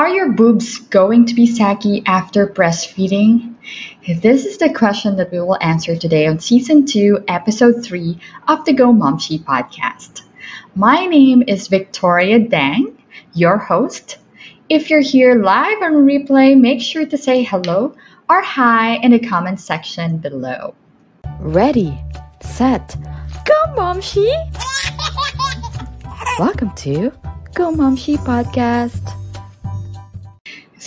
Are your boobs going to be saggy after breastfeeding? This is the question that we will answer today on Season 2, Episode 3 of the Go Momshi podcast. My name is Victoria Dang, your host. If you're here live on replay, make sure to say hello or hi in the comment section below. Ready, set, go Momshi! Welcome to Go Momshi podcast.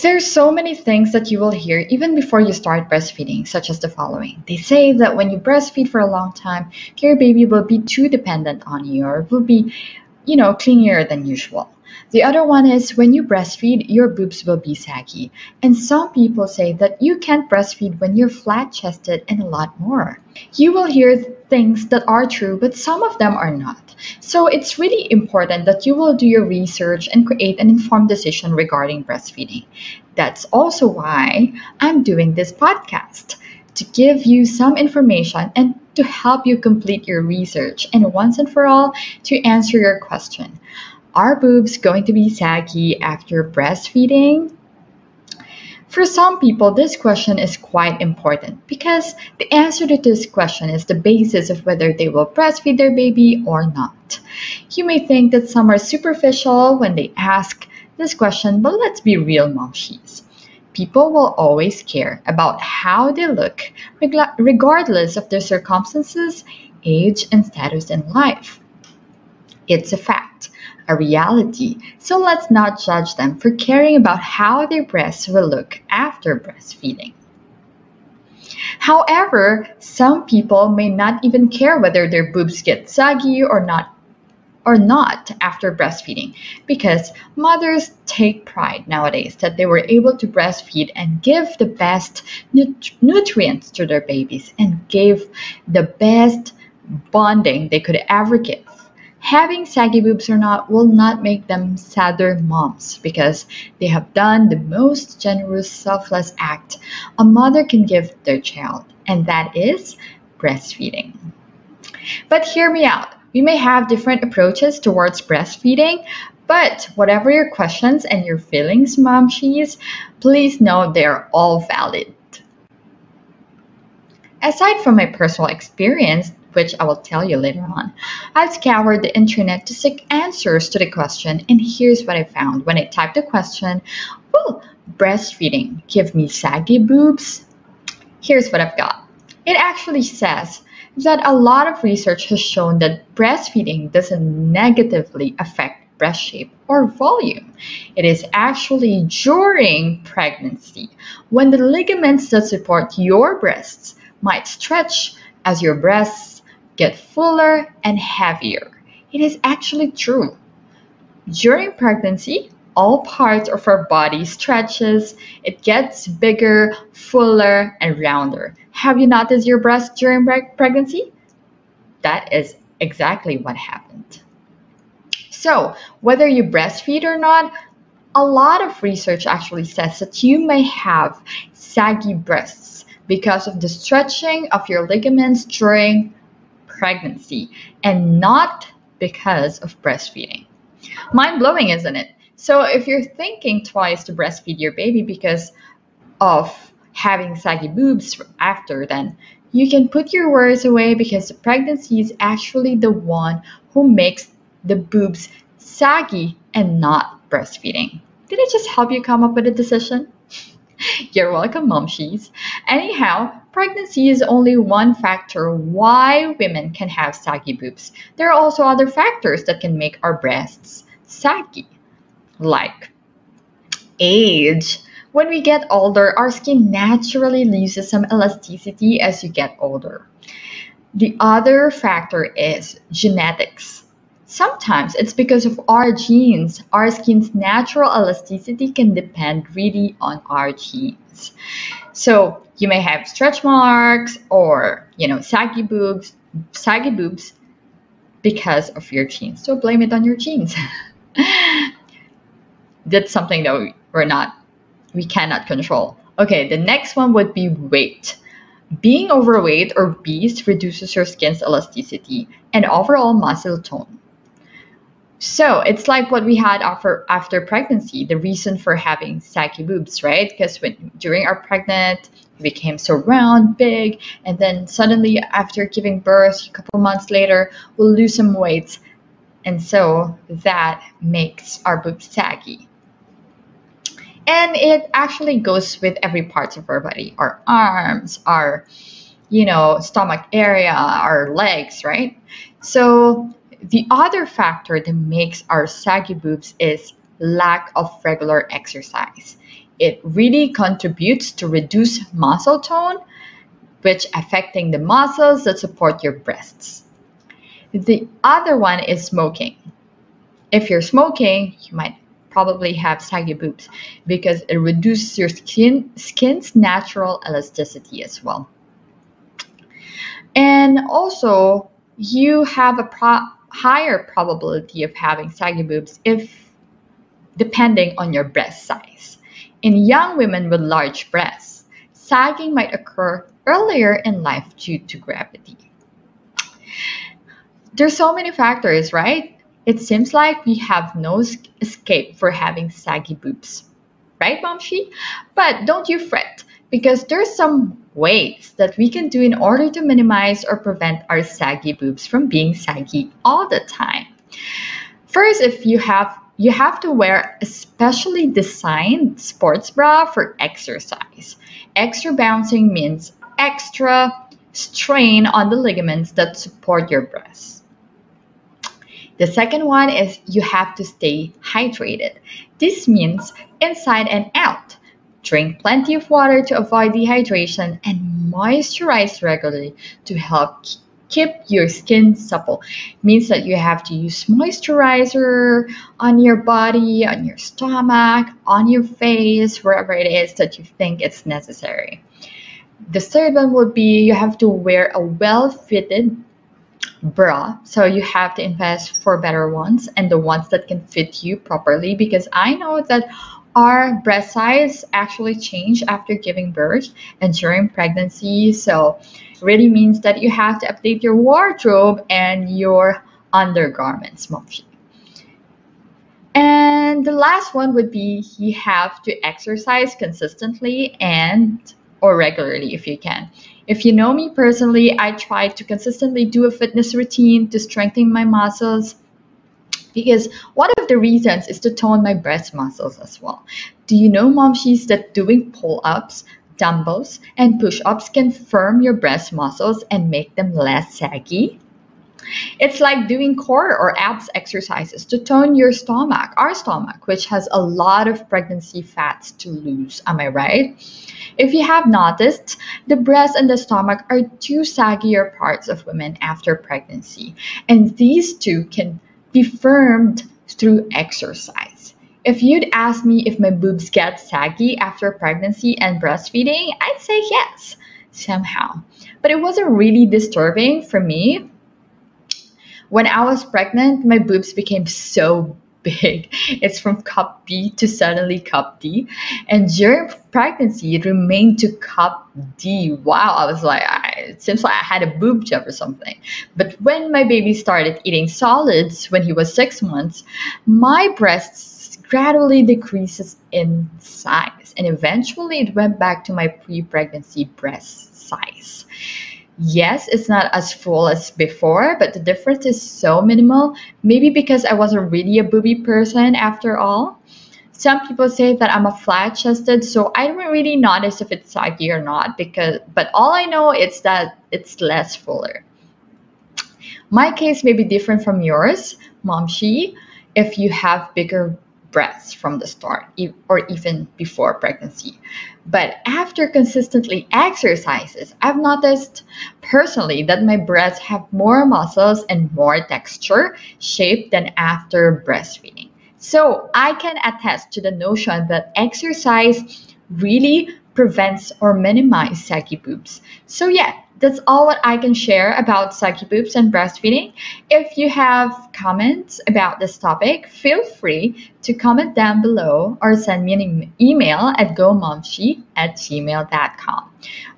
There's so many things that you will hear even before you start breastfeeding, such as the following. They say that when you breastfeed for a long time, your baby will be too dependent on you or will be, you know, clingier than usual. The other one is when you breastfeed, your boobs will be saggy. And some people say that you can't breastfeed when you're flat chested and a lot more. You will hear things that are true, but some of them are not. So it's really important that you will do your research and create an informed decision regarding breastfeeding. That's also why I'm doing this podcast to give you some information and to help you complete your research and once and for all to answer your question. Are boobs going to be saggy after breastfeeding? For some people, this question is quite important because the answer to this question is the basis of whether they will breastfeed their baby or not. You may think that some are superficial when they ask this question, but let's be real, momshies. People will always care about how they look, regardless of their circumstances, age, and status in life. It's a fact a reality, so let's not judge them for caring about how their breasts will look after breastfeeding. However, some people may not even care whether their boobs get saggy or not or not after breastfeeding because mothers take pride nowadays that they were able to breastfeed and give the best nut- nutrients to their babies and gave the best bonding they could ever give having saggy boobs or not will not make them sadder moms because they have done the most generous, selfless act a mother can give their child, and that is breastfeeding. But hear me out. We may have different approaches towards breastfeeding, but whatever your questions and your feelings, mom momshies, please know they're all valid. Aside from my personal experience, which I will tell you later on. I've scoured the internet to seek answers to the question, and here's what I found. When I typed the question, will breastfeeding give me saggy boobs? Here's what I've got. It actually says that a lot of research has shown that breastfeeding doesn't negatively affect breast shape or volume. It is actually during pregnancy when the ligaments that support your breasts might stretch as your breasts get fuller and heavier. It is actually true. During pregnancy, all parts of our body stretches, it gets bigger, fuller, and rounder. Have you noticed your breasts during pregnancy? That is exactly what happened. So, whether you breastfeed or not, a lot of research actually says that you may have saggy breasts because of the stretching of your ligaments during pregnancy and not because of breastfeeding. Mind blowing, isn't it? So, if you're thinking twice to breastfeed your baby because of having saggy boobs after, then you can put your worries away because the pregnancy is actually the one who makes the boobs saggy and not breastfeeding. Did it just help you come up with a decision? You're welcome, mom momshies. Anyhow, pregnancy is only one factor why women can have saggy boobs. There are also other factors that can make our breasts saggy, like age. When we get older, our skin naturally loses some elasticity as you get older. The other factor is genetics. Sometimes it's because of our genes. Our skin's natural elasticity can depend really on our genes. So you may have stretch marks or you know saggy boobs, saggy boobs because of your genes. So blame it on your genes. That's something that we're not, we cannot control. Okay, the next one would be weight. Being overweight or obese reduces your skin's elasticity and overall muscle tone. So it's like what we had after after pregnancy, the reason for having saggy boobs, right? Because when during our pregnant, we became so round, big, and then suddenly after giving birth, a couple months later, we'll lose some weight, and so that makes our boobs saggy. And it actually goes with every part of our body, our arms, our you know stomach area, our legs, right? So the other factor that makes our saggy boobs is lack of regular exercise. It really contributes to reduce muscle tone, which affecting the muscles that support your breasts. The other one is smoking. If you're smoking, you might probably have saggy boobs because it reduces your skin skin's natural elasticity as well. And also, you have a pro- higher probability of having saggy boobs if depending on your breast size. In young women with large breasts, sagging might occur earlier in life due to gravity. There's so many factors, right? It seems like we have no escape for having saggy boobs. Right, Momshi? But don't you fret because there's some ways that we can do in order to minimize or prevent our saggy boobs from being saggy all the time. First, if you have you have to wear a specially designed sports bra for exercise. Extra bouncing means extra strain on the ligaments that support your breasts. The second one is you have to stay hydrated. This means inside and out. Drink plenty of water to avoid dehydration and moisturize regularly to help keep your skin supple. Means that you have to use moisturizer on your body, on your stomach, on your face, wherever it is that you think it's necessary. The third one would be you have to wear a well fitted bra. So you have to invest for better ones and the ones that can fit you properly because I know that our breast size actually change after giving birth and during pregnancy. So really means that you have to update your wardrobe and your undergarments monthly. And the last one would be you have to exercise consistently and or regularly if you can. If you know me personally, I try to consistently do a fitness routine to strengthen my muscles because one of the reasons is to tone my breast muscles as well. Do you know, momshies, that doing pull ups, dumbbells, and push ups can firm your breast muscles and make them less saggy? It's like doing core or abs exercises to tone your stomach, our stomach, which has a lot of pregnancy fats to lose. Am I right? If you have noticed, the breast and the stomach are two saggier parts of women after pregnancy, and these two can be firmed through exercise. If you'd ask me if my boobs get saggy after pregnancy and breastfeeding, I'd say yes, somehow. But it wasn't really disturbing for me. When I was pregnant, my boobs became so big. It's from cup B to suddenly cup D. And during pregnancy, it remained to cup D. Wow, I was like, it seems like I had a boob job or something. But when my baby started eating solids when he was six months, my breasts gradually decreases in size. And eventually it went back to my pre-pregnancy breast size. Yes, it's not as full as before, but the difference is so minimal. Maybe because I wasn't really a booby person after all. Some people say that I'm a flat chested, so I don't really notice if it's saggy or not because but all I know is that it's less fuller. My case may be different from yours, Momshi, if you have bigger breasts from the start or even before pregnancy. But after consistently exercises, I've noticed personally that my breasts have more muscles and more texture shape than after breastfeeding. So I can attest to the notion that exercise really prevents or minimizes saggy boobs. So yeah, that's all what I can share about saggy boobs and breastfeeding. If you have comments about this topic, feel free to comment down below or send me an email at gomomshi at gmail.com.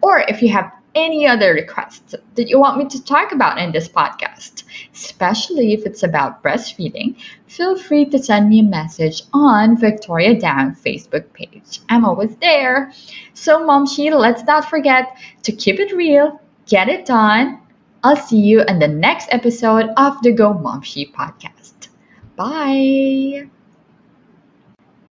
Or if you have any other requests that you want me to talk about in this podcast, especially if it's about breastfeeding, feel free to send me a message on Victoria Down Facebook page. I'm always there. So, Momshi, let's not forget to keep it real, get it done. I'll see you in the next episode of the Go Momshi podcast. Bye.